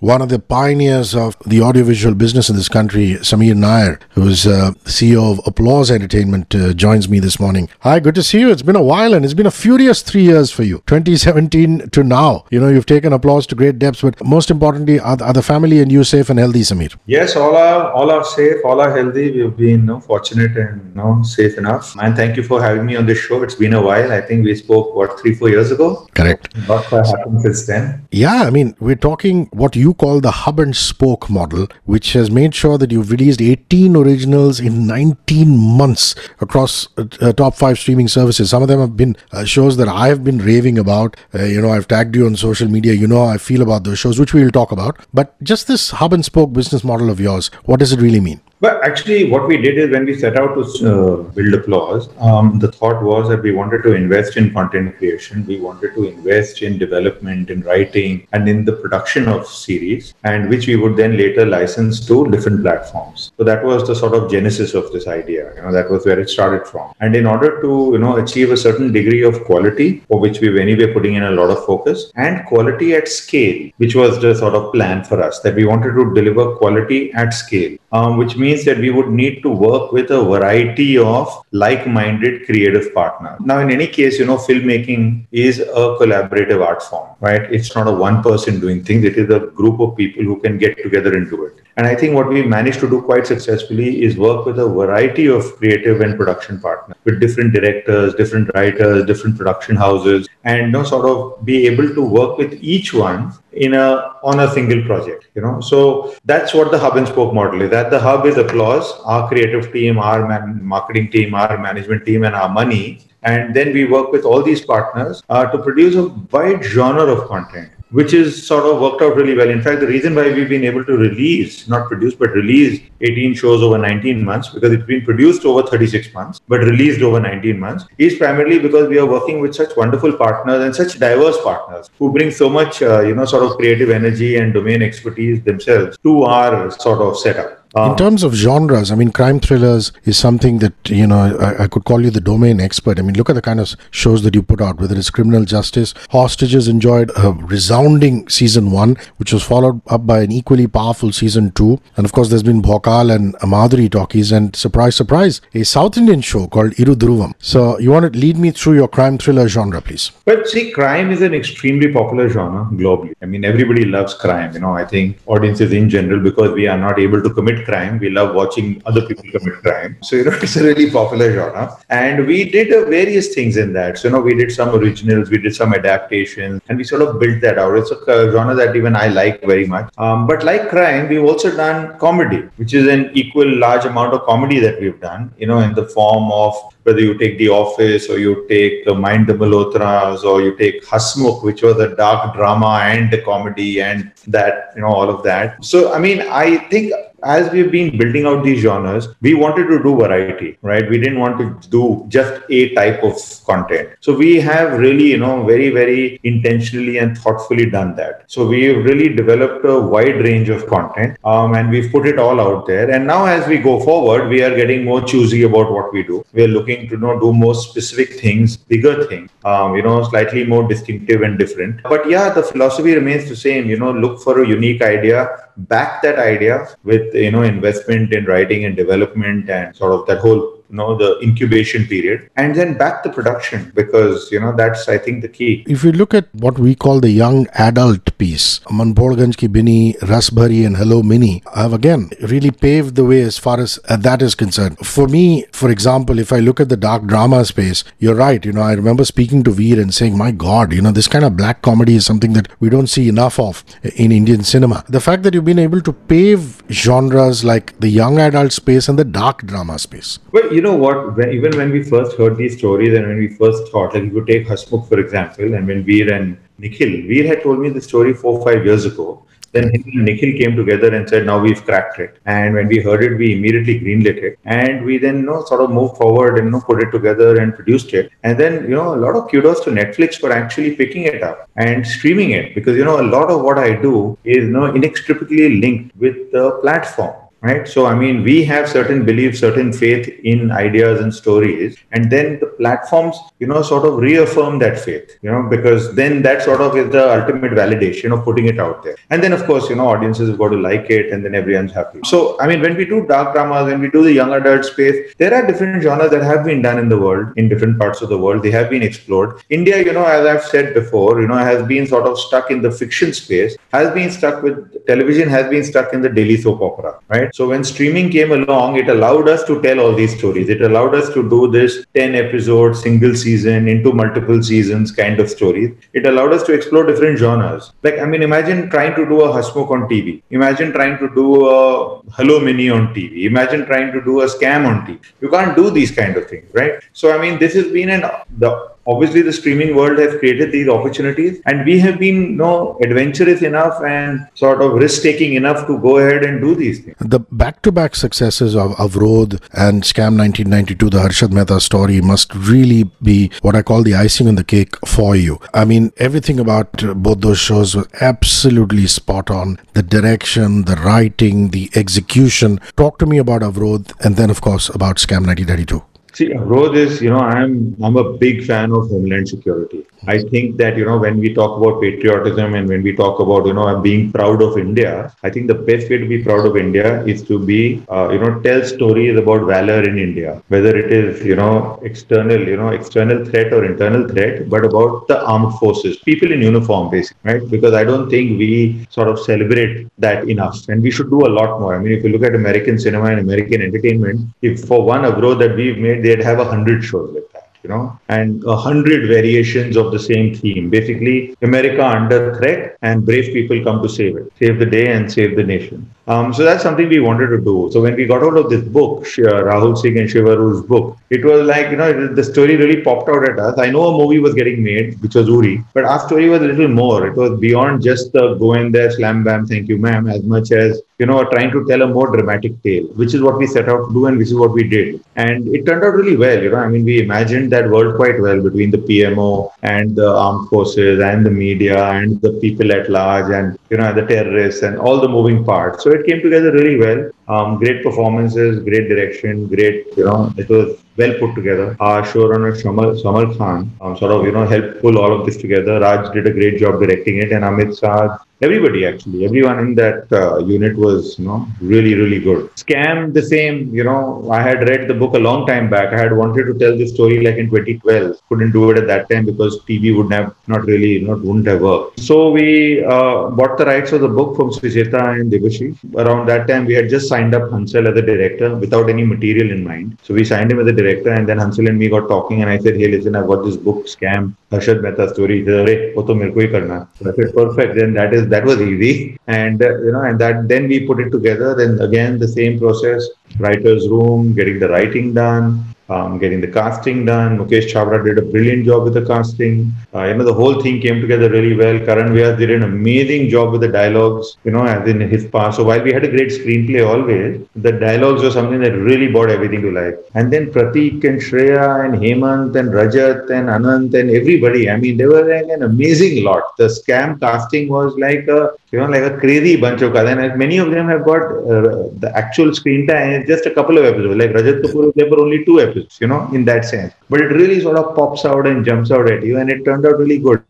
one of the pioneers of the audiovisual business in this country, Sameer Nair, who is uh, CEO of Applause Entertainment, uh, joins me this morning. Hi, good to see you. It's been a while and it's been a furious three years for you, 2017 to now. You know, you've taken Applause to great depths, but most importantly, are, are the family and you safe and healthy, Sameer? Yes, all are all are safe, all are healthy. We've been you know, fortunate and you know, safe enough. And thank you for having me on this show. It's been a while. I think we spoke what three, four years ago. Correct. What happened since then? Yeah, I mean, we're talking what you call the hub and spoke model, which has made sure that you've released 18 originals in 19 months across uh, uh, top five streaming services. Some of them have been uh, shows that I have been raving about. Uh, you know, I've tagged you on social media. You know how I feel about those shows, which we will talk about. But just this hub and spoke business model of yours, what does it really mean? But actually, what we did is when we set out to uh, build Applause, um, the thought was that we wanted to invest in content creation, we wanted to invest in development, in writing, and in the production of series, and which we would then later license to different platforms. So that was the sort of genesis of this idea. You know, that was where it started from. And in order to you know achieve a certain degree of quality, for which we were anyway putting in a lot of focus, and quality at scale, which was the sort of plan for us that we wanted to deliver quality at scale, um, which means means that we would need to work with a variety of like-minded creative partners. Now, in any case, you know, filmmaking is a collaborative art form, right? It's not a one person doing things. It is a group of people who can get together and do it. And I think what we managed to do quite successfully is work with a variety of creative and production partners, with different directors, different writers, different production houses, and you know, sort of be able to work with each one in a on a single project you know? So that's what the hub and spoke model is. That the hub is applause our creative team our man- marketing team our management team and our money. And then we work with all these partners uh, to produce a wide genre of content which is sort of worked out really well. In fact, the reason why we've been able to release, not produce, but release 18 shows over 19 months, because it's been produced over 36 months, but released over 19 months, is primarily because we are working with such wonderful partners and such diverse partners who bring so much, uh, you know, sort of creative energy and domain expertise themselves to our sort of setup. Ah. In terms of genres, I mean, crime thrillers is something that, you know, I, I, could call you the domain expert. I mean, look at the kind of shows that you put out, whether it's criminal justice. Hostages enjoyed a resounding season one, which was followed up by an equally powerful season two. And of course, there's been Bhaukaal and Madhuri talkies, and surprise, surprise, a South Indian show called Iru Dhuruvam. So, you want to lead me through your crime thriller genre, please? But see, crime is an extremely popular genre globally. I mean, everybody loves crime. You know, I think audiences in general, because we are not able to commit crime. We love watching other people commit crime. So, you know, it's a really popular genre. And we did uh, various things in that. So, you know, we did some originals, we did some adaptations, and we sort of built that out. It's a genre that even I like very much. Um, but like crime, we've also done comedy, which is an equal large amount of comedy that we've done, you know, in the form of whether you take The Office or you take uh, Mind the Malhotras or you take Hasmukh, which was a dark drama and a comedy and that, you know, all of that. So, I mean, I think as we've been building out these genres, we wanted to do variety, right? We didn't want to do just a type of content. So we have really, you know, very, very intentionally and thoughtfully done that. So we've really developed a wide range of content um, and we've put it all out there. And now as we go forward, we are getting more choosy about what we do. We're looking to you know, do more specific things, bigger things, um, you know, slightly more distinctive and different. But yeah, the philosophy remains the same, you know, look for a unique idea back that idea with you know investment in writing and development and sort of that whole you know the incubation period and then back to production because you know that's i think the key. If you look at what we call the young adult piece manbhodganj ki bini rasbhari and hello mini have again really paved the way as far as uh, that is concerned. For me for example if i look at the dark drama space you're right you know i remember speaking to Vir and saying my god you know this kind of black comedy is something that we don't see enough of in indian cinema. The fact that you've been able to pave genres like the young adult space and the dark drama space. Well you know what? When, even when we first heard these stories and when we first thought, like, if you take Hasmukh, for example, and when Vir and Nikhil, Vir had told me the story four five years ago. Then Nikhil came together and said, "Now we've cracked it." And when we heard it, we immediately greenlit it, and we then you know sort of moved forward and you know, put it together and produced it. And then you know a lot of kudos to Netflix for actually picking it up and streaming it because you know a lot of what I do is you know inextricably linked with the platform right? So, I mean, we have certain beliefs, certain faith in ideas and stories, and then the platforms, you know, sort of reaffirm that faith, you know, because then that sort of is the ultimate validation of putting it out there. And then, of course, you know, audiences have got to like it, and then everyone's happy. So, I mean, when we do dark dramas, when we do the young adult space, there are different genres that have been done in the world, in different parts of the world. They have been explored. India, you know, as I've said before, you know, has been sort of stuck in the fiction space, has been stuck with television, has been stuck in the daily soap opera, right? So when streaming came along, it allowed us to tell all these stories. It allowed us to do this 10 episode single season into multiple seasons kind of stories. It allowed us to explore different genres. Like, I mean, imagine trying to do a Hasmukh on TV. Imagine trying to do a Hello Mini on TV. Imagine trying to do a scam on TV. You can't do these kind of things, right? So, I mean, this has been an the obviously the streaming world has created these opportunities and we have been you know, adventurous enough and sort of risk taking enough to go ahead and do these things. The back-to-back successes of Avrodh and scam 1992 the harshad mehta story must really be what i call the icing on the cake for you. I mean everything about both those shows was absolutely spot on. The direction the writing the execution. Talk to me about Avrodh and then of course about scam 1992 See, Avrodh is, you know, I'm I'm a big fan of homeland security. I think that, you know, when we talk about patriotism and when we talk about, you know, being proud of India, I think the best way to be proud of India is to be, uh, you know, tell stories about valor in India, whether it is, you know, external, you know, external threat or internal threat, but about the armed forces, people in uniform, basically, right? Because I don't think we sort of celebrate that enough. And we should do a lot more. I mean, if you look at American cinema and American entertainment, if for one Avrodh that we've made, they'd have a hundred shows like that you know, and a hundred variations of the same theme. Basically, America under threat and brave people come to save it, save the day and save the nation. Um, so that's something we wanted to do. So when we got out of this book, Rahul Singh and Shiv Aroor's book, it was like, you know, the story really popped out at us. I know a movie was getting made, which was Uri, but our story was a little more. It was beyond just the go in there, slam bam, thank you, ma'am, as much as, you know, trying to tell a more dramatic tale, which is what we set out to do and which is what we did. And it turned out really well. You know, I mean, we imagined that world quite well between the PMO and the armed forces and the media and the people at large and, you know, the terrorists and all the moving parts. So it came together really well. Um, great performances, great direction, great, you know, it was well put together. Our showrunner Samar, Samar Khan um, sort of, you know, helped pull all of this together. Raj did a great job directing it and Amit Sadh everybody actually. Everyone in that uh, unit was you know really really good. Scam the same you know. I had read the book a long time back. I had wanted to tell this story like in 2012 couldn't do it at that time because tv would have not really not wouldn't have worked. So we uh, bought the rights of the book from Sucheta and Debashis. around that time we had just signed up Hansal as a director without any material in mind. So we signed him as a director and then Hansal and me got talking and i said hey listen i've got this book scam harshad mehta story. I said perfect. Then that is that was easy. And uh, you know and that then we put it together. Then again the same process writer's room getting the writing done um, getting the casting done. Mukesh Chhabra did a brilliant job with the casting. Uh, you know, the whole thing came together really well. Karan Vyas did an amazing job with the dialogues, you know, as in his past. So while we had a great screenplay always, the dialogues were something that really brought everything to life. And then Pratik and Shreya and Hemant and Rajat and Anant and everybody, I mean, they were like an amazing lot. The scam casting was like a, you know, like a crazy bunch of guys. And many of them have got uh, the actual screen time just a couple of episodes. Like Rajat Kapoor there for only two episodes you know, in that sense. But it really sort of pops out and jumps out at you, and it turned out really good.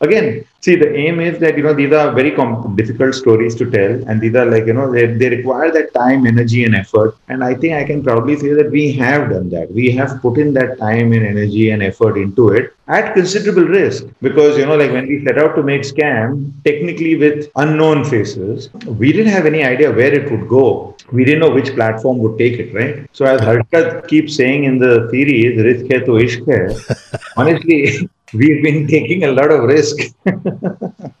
Again, see, the aim is that you know these are very difficult stories to tell, and these are like you know they, they require that time, energy, and effort. And I think I can proudly say that we have done that. We have put in that time and energy and effort into it at considerable risk because you know like when we set out to make scam, technically with unknown faces, we didn't have any idea where it would go we didn't know which platform would take it, right? So as Harshad keeps saying in the series, risk hai to ishq hai. Honestly, we've been taking a lot of risk.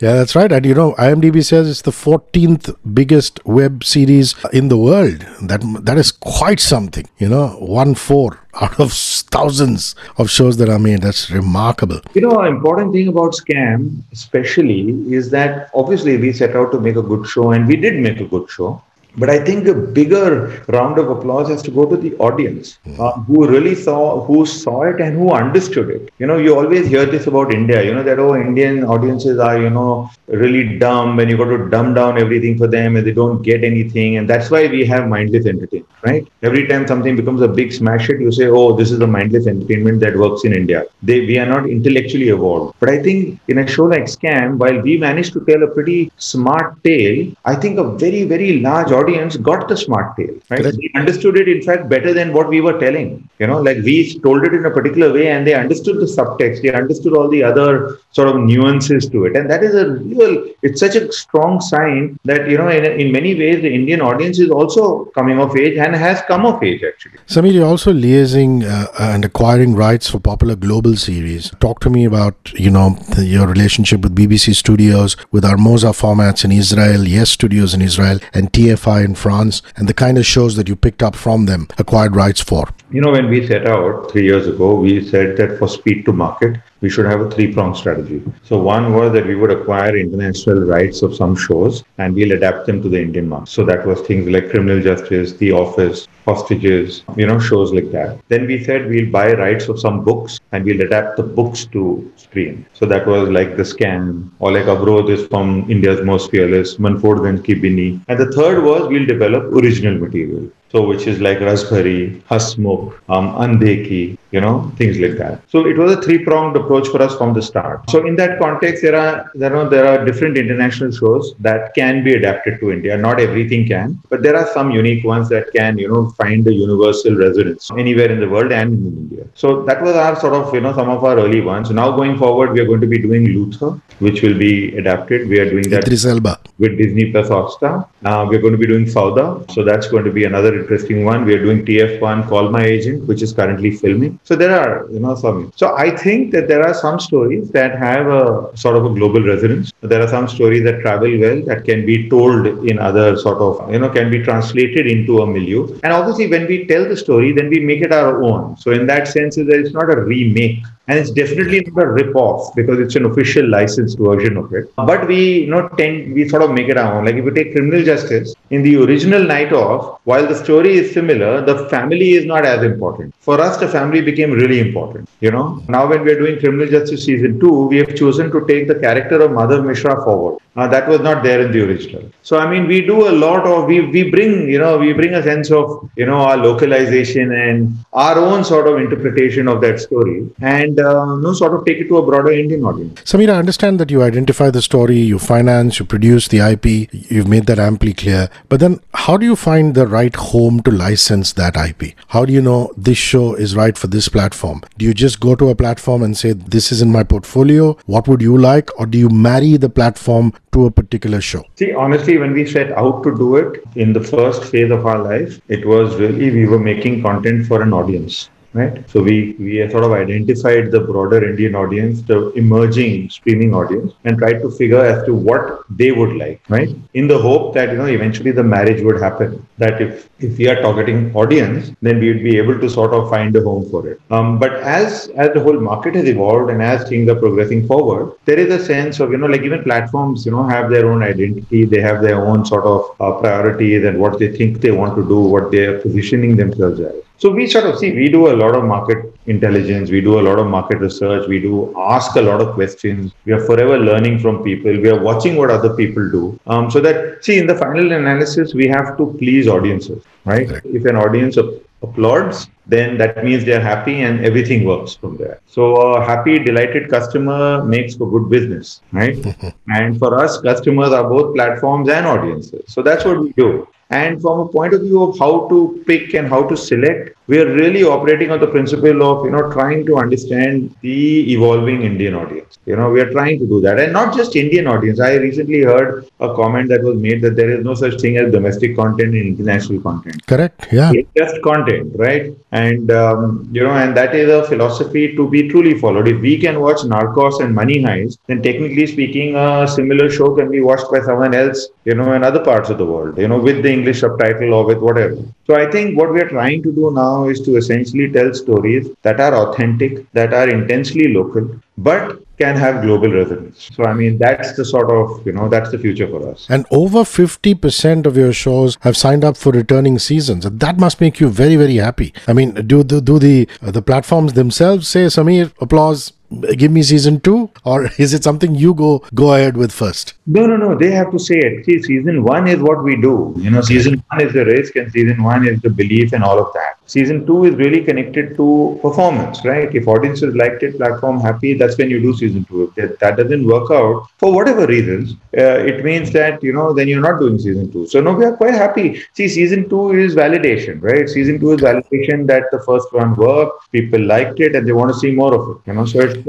Yeah, that's right. And you know, IMDb says it's the 14th biggest web series in the world. That that is quite something. You know, one four out of thousands of shows that are made. That's remarkable. You know, an important thing about Scam, especially, is that obviously we set out to make a good show, and we did make a good show But I think a bigger round of applause has to go to the audience uh, who really saw, who saw it and who understood it. You know, you always hear this about India. You know that oh, Indian audiences are you know really dumb, and you got to dumb down everything for them, and they don't get anything, and that's why we have mindless entertainment, right? Every time something becomes a big smash hit, you say, oh, this is a mindless entertainment that works in India. They we are not intellectually evolved. But I think in a show like Scam, while we managed to tell a pretty smart tale, I think a very very large audience got the smart tale, right? Correct. They understood it, in fact, better than what we were telling. You know, like we told it in a particular way and they understood the subtext, they understood all the other sort of nuances to it. And that is a real, it's such a strong sign that, you know, in, in many ways, the Indian audience is also coming of age and has come of age, actually. Sameer, you're also liaising uh, and acquiring rights for popular global series. Talk to me about, you know, the, your relationship with BBC Studios, with Armoza formats in Israel, Yes Studios in Israel, and TF1 in France, and the kind of shows that you picked up from them, acquired rights for. You know, when we set out three years ago, we said that for speed to market, we should have a three pronged strategy. So, one was that we would acquire international rights of some shows and we'll adapt them to the Indian market. So, that was things like criminal justice, The Office, hostages, you know, shows like that. Then we said we'll buy rights of some books and we'll adapt the books to screen. So that was like The Scam, or like Avrodh is from India's Most Fearless, Manford Ki Bini. And the third was we'll develop original material. So which is like Rasbhari, Hasmukh, um, Undekhi, you know, things like that. So it was a three-pronged approach for us from the start. So in that context, there are there are there are different international shows that can be adapted to India. Not everything can, but there are some unique ones that can, you know, find a universal resonance anywhere in the world and in India. So that was our sort of, you know, some of our early ones. Now going forward, we are going to be doing Luther, which will be adapted. We are doing that with Disney Plus Hotstar. Uh, we're going to be doing Fauda, so that's going to be another interesting one. We are doing TF1 Call My Agent, which is currently filming. So there are, you know, some. So I think that there are some stories that have a sort of a global resonance. There are some stories that travel well that can be told in other sort of, you know, can be translated into a milieu. And obviously, when we tell the story, then we make it our own. So in that sense, it's not a remake and it's definitely not a rip-off because it's an official licensed version of it. But we, you know, tend we sort of make it our own. Like if you take criminal justice in the original Night Of, while the story is similar, the family is not as important. For us, the family became really important. You know, now when we are doing criminal justice season two, we have chosen to take the character of Madhav Mishra forward. Uh, that was not there in the original. So I mean, we do a lot of we we bring you know we bring a sense of you know our localization and our own sort of interpretation of that story and uh, you know, sort of take it to a broader Indian audience. Sameer, I understand that you identify the story, you finance, you produce the IP, you've made that amply clear. But then, how do you find the right home to license that IP? How do you know this show is right for this platform? Do you just go to a platform and say, This is in my portfolio? What would you like? Or do you marry the platform to a particular show? See, honestly, when we set out to do it in the first phase of our life, it was really we were making content for an audience right? So we we sort of identified the broader Indian audience, the emerging streaming audience, and tried to figure as to what they would like, right? In the hope that you know eventually the marriage would happen. That if if we are targeting audience, then we would be able to sort of find a home for it. Um, but as as the whole market has evolved and as things are progressing forward, there is a sense of you know like even platforms you know have their own identity, they have their own sort of uh, priorities and what they think they want to do, what they are positioning themselves as. So we sort of see, we do a lot of market intelligence, we do a lot of market research, we do ask a lot of questions. We are forever learning from people. We are watching what other people do. Um, so that, see, in the final analysis, we have to please audiences, right? Correct. If an audience applauds, then that means they're happy and everything works from there. So a happy, delighted customer makes for good business, right? and for us, customers are both platforms and audiences. So that's what we do. And from a point of view of how to pick and how to select, we are really operating on the principle of, you know, trying to understand the evolving Indian audience. You know, we are trying to do that. And not just Indian audience. I recently heard a comment that was made that there is no such thing as domestic content and international content. Correct. Yeah. It's just content, right? And, um, you know, and that is a philosophy to be truly followed. If we can watch Narcos and Money Heist, then technically speaking, a similar show can be watched by someone else, you know, in other parts of the world, you know, with the English subtitle or with whatever. So I think what we are trying to do now is to essentially tell stories that are authentic, that are intensely local, but can have global resonance. So, I mean, that's the sort of, you know, that's the future for us. And over 50% of your shows have signed up for returning seasons. That must make you very, very happy. I mean, do, do, do the, uh, the platforms themselves say, Sameer, applause, give me season two or is it something you go go ahead with first? No no no. They have to say it see season one is what we do. You know season one is the risk and season one is the belief and all of that season two is really connected to performance right if audiences liked it platform happy that's when you do season two if that, that doesn't work out for whatever reasons uh, it means that you know then you're not doing season two so no we are quite happy see season two is validation right season two is validation that the first one worked people liked it and they want to see more of it you know so it's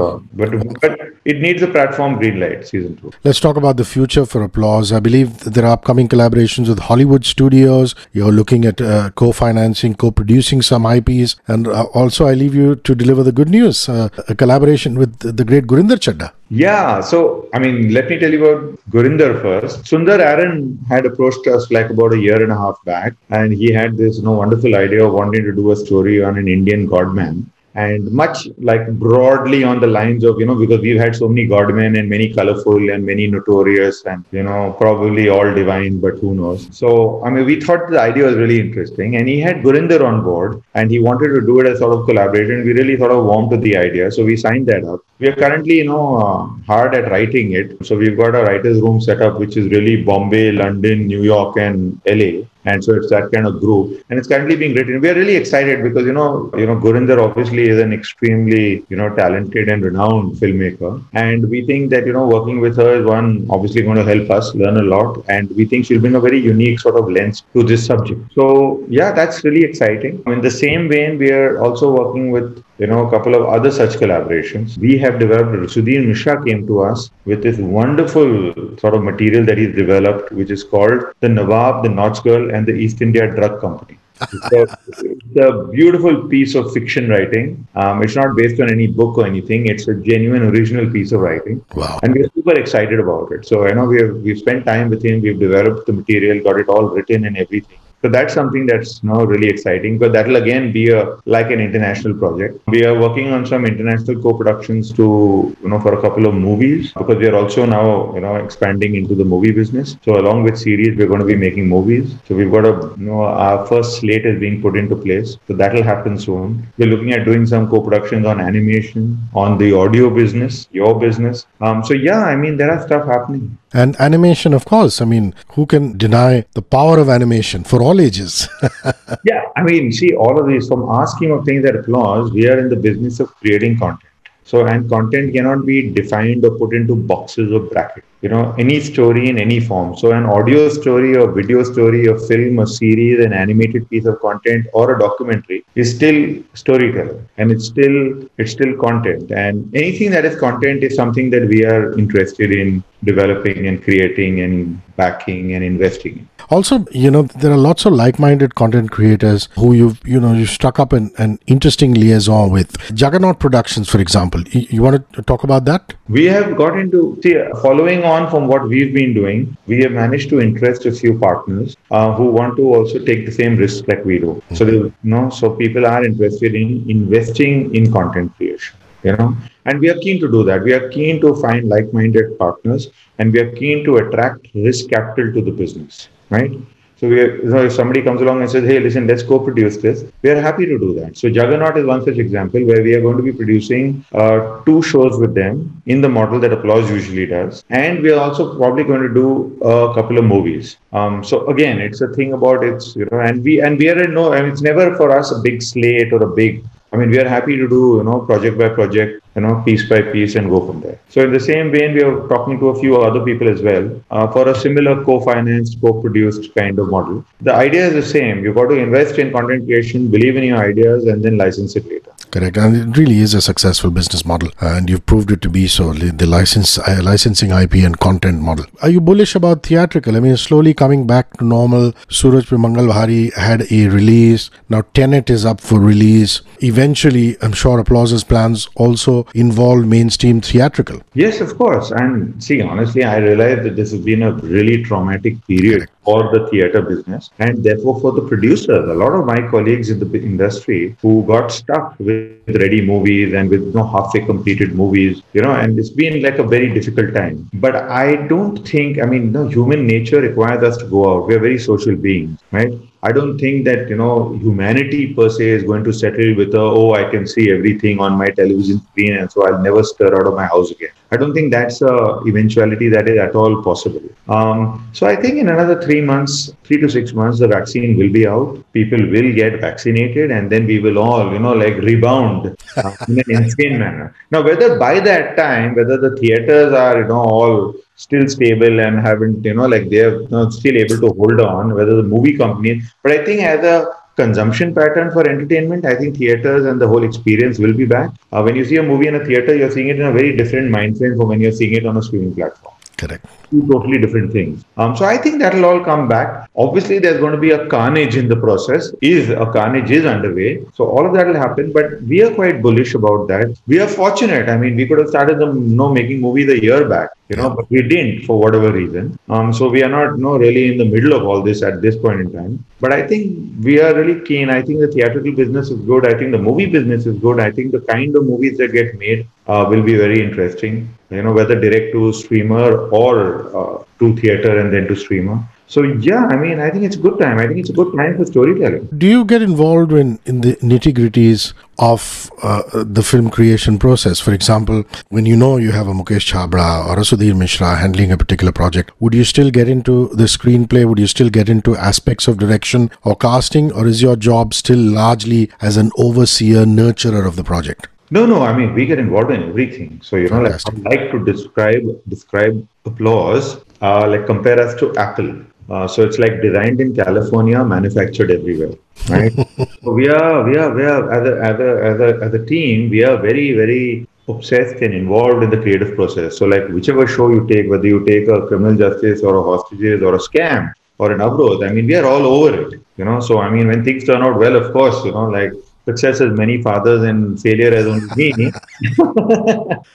uh, but, but it needs a platform green light season two. Let's talk about the future for Applause. I believe there are upcoming collaborations with Hollywood studios. You're looking at uh, co-financing, co-producing some IPs, and uh, also I leave you to deliver the good news: uh, a collaboration with the great Gurinder Chadha. Yeah, so I mean, let me tell you about Gurinder first. Sundar Aaron had approached us like about a year and a half back, and he had this you know, wonderful idea of wanting to do a story on an Indian godman and much like broadly on the lines of you know because we've had so many godmen and many colorful and many notorious and you know probably all divine but who knows? So i mean we thought the idea was really interesting and he had gurinder on board and he wanted to do it as sort of collaboration we really sort of warmed to the idea so we signed that up. We are currently you know uh, hard at writing it so we've got a writers room set up which is really bombay london new york and la and so it's that kind of group. And it's currently being written. We are really excited because you know you know gurinder obviously is an extremely you know talented and renowned filmmaker. And we think that you know working with her is one obviously going to help us learn a lot. And we think she'll bring a very unique sort of lens to this subject. So yeah that's really exciting. In the same vein we are also working with you know, a couple of other such collaborations. We have developed, Sudhir Mishra came to us with this wonderful sort of material that he's developed, which is called The Nawab, The Nautch Girl, and the East India Drug Company. It's a, it's a beautiful piece of fiction writing. Um, it's not based on any book or anything. It's a genuine, original piece of writing. Wow. And we're super excited about it. So, I know, we have, we've spent time with him, we've developed the material, got it all written and everything. So that's something that's now really exciting, but that'll again be a like an international project. We are working on some international co-productions to you know for a couple of movies because we are also now you know expanding into the movie business. So along with series, we're going to be making movies. So we've got a you know our first slate is being put into place. So that'll happen soon. We're looking at doing some co-productions on animation, on the audio business, your business. Um, so yeah, I mean there are stuff happening. And animation, of course. I mean, who can deny the power of animation for all ages? yeah, I mean, see, all of these from our scheme of things that Applause, we are in the business of creating content. So, and content cannot be defined or put into boxes or brackets. You know, any story in any form. So, an audio story or video story, a film, a series, an animated piece of content, or a documentary is still storytelling, and it's still it's still content. And anything that is content is something that we are interested in developing and creating and backing and investing in. Also, you know, there are lots of like-minded content creators who you've, you know, you've struck up an, an interesting liaison with. Juggernaut Productions, for example. You, you want to talk about that? We have got into, see, following on from what we've been doing, we have managed to interest a few partners uh, who want to also take the same risk like we do. So, you know, so people are interested in investing in content creation you know and we are keen to do that. We are keen to find like-minded partners and we are keen to attract risk capital to the business right so we are, so if somebody comes along and says hey listen let's co-produce this we are happy to do that. So juggernaut is one such example where we are going to be producing uh, two shows with them in the model that applause usually does. And we are also probably going to do a couple of movies. Um, so again it's a thing about it's you know and we and we are in no I mean, it's never for us a big slate or a big I mean, we are happy to do, you know, project by project, you know, piece by piece and go from there. So in the same vein, we are talking to a few other people as well uh, for a similar co-financed, co-produced kind of model. The idea is the same. You've got to invest in content creation, believe in your ideas, and then license it later. Correct, and it really is a successful business model, and you've proved it to be so. The license, uh, licensing IP and content model. Are you bullish about theatrical? I mean, slowly coming back to normal. Suraj Mangal Bhari had a release. Now Tenet is up for release. Eventually, I'm sure Applause's plans also involve mainstream theatrical. Yes, of course. And see, honestly, I realize that this has been a really traumatic period. For the theater business and therefore for the producers. A lot of my colleagues in the industry who got stuck with ready movies and with know, halfway completed movies, you know, and it's been like a very difficult time. But I don't think, I mean, no, human nature requires us to go out. We're very social beings, right? I don't think that you know humanity per se is going to settle with a oh I can see everything on my television screen and so I'll never stir out of my house again. I don't think that's a eventuality that is at all possible. Um, so I think in another three months, three to six months, the vaccine will be out. People will get vaccinated, and then we will all, you know, like rebound uh, in an insane manner. Now, whether by that time, whether the theaters are, you know, all still stable and haven't, you know, like they're you know, still able to hold on, whether the movie company. but I think as a consumption pattern for entertainment, I think theaters and the whole experience will be back. Uh, when you see a movie in a theater, you're seeing it in a very different mind frame from when you're seeing it on a streaming platform. Correct. Two totally different things. Um, so I think that'll all come back. Obviously, there's going to be a carnage in the process. Is a carnage is underway. So all of that will happen. But we are quite bullish about that. We are fortunate. I mean, we could have started the you know, making movies a year back, you know, but we didn't for whatever reason. Um, so we are not you know, really in the middle of all this at this point in time. But I think we are really keen. I think the theatrical business is good. I think the movie business is good. I think the kind of movies that get made uh, will be very interesting. You know, whether direct to streamer or uh, to theater and then to streamer. So yeah, I mean, I think it's a good time. I think it's a good time for storytelling. Do you get involved in in the nitty gritties of uh, the film creation process? For example, when you know you have a Mukesh Chhabra or a Sudhir Mishra handling a particular project, would you still get into the screenplay? Would you still get into aspects of direction or casting, or is your job still largely as an overseer, nurturer of the project? No, no. I mean, we get involved in everything. So you know, like I like to describe describe applause, uh, like compare us to Apple. Uh, so it's like designed in California, manufactured everywhere, right? so we are, we are, we are as a, as a, as a, as a team, we are very, very obsessed and involved in the creative process. So like whichever show you take, whether you take a criminal justice or a hostages or a scam or an Avrodh, I mean, we are all over it, you know? So, I mean, when things turn out well, of course, you know, like success has many fathers and failure has only me,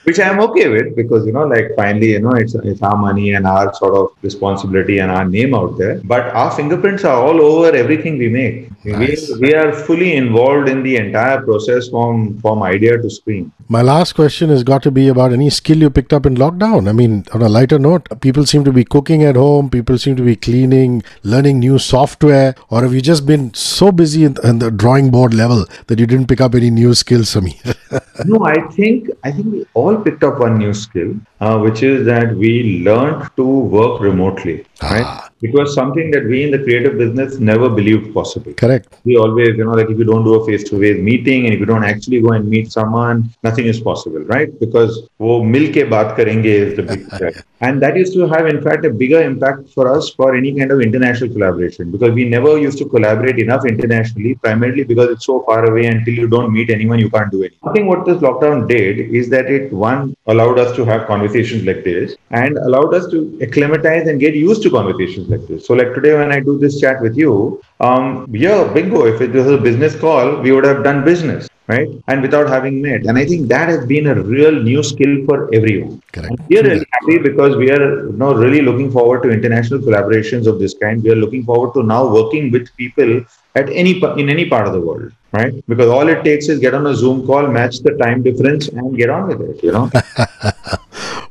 which I am okay with because you know, like finally, you know, it's it's our money and our sort of responsibility and our name out there. But our fingerprints are all over everything we make. Nice. We, we are fully involved in the entire process from from idea to screen. My last question has got to be about any skill you picked up in lockdown. I mean, on a lighter note, people seem to be cooking at home, people seem to be cleaning, learning new software, or have you just been so busy in, in the drawing board level that you didn't pick up any new skills me? no, I think I think we all picked up one new skill, uh, which is that we learned to work remotely. Right? It was something that we in the creative business never believed possible. Correct. We always, you know, like if you don't do a face-to-face meeting and if you don't actually go and meet someone, nothing is possible, right? Because wo mil ke baat karenge is the big thing. And that used to have, in fact, a bigger impact for us for any kind of international collaboration because we never used to collaborate enough internationally, primarily because it's so far away until you don't meet anyone, you can't do anything. I think what this lockdown did is that it, one, allowed us to have conversations like this and allowed us to acclimatize and get used to conversations like this. So, like today, when I do this chat with you, um, yeah, bingo, if it was a business call, we would have done business right? And without having met. And I think that has been a real new skill for everyone. Correct. we are really happy because we are you know, really looking forward to international collaborations of this kind. We are looking forward to now working with people at any in any part of the world, right? Because all it takes is get on a Zoom call, match the time difference, and get on with it. You know.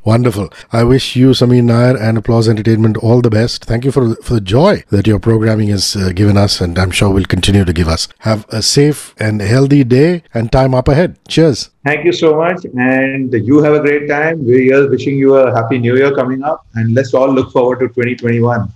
Wonderful. I wish you, Sameer Nair, and Applause Entertainment all the best. Thank you for, for the joy that your programming has uh, given us, and I'm sure will continue to give us. Have a safe and healthy day and time up ahead. Cheers. Thank you so much. And you have a great time. We are wishing you a happy new year coming up, and let's all look forward to 2021.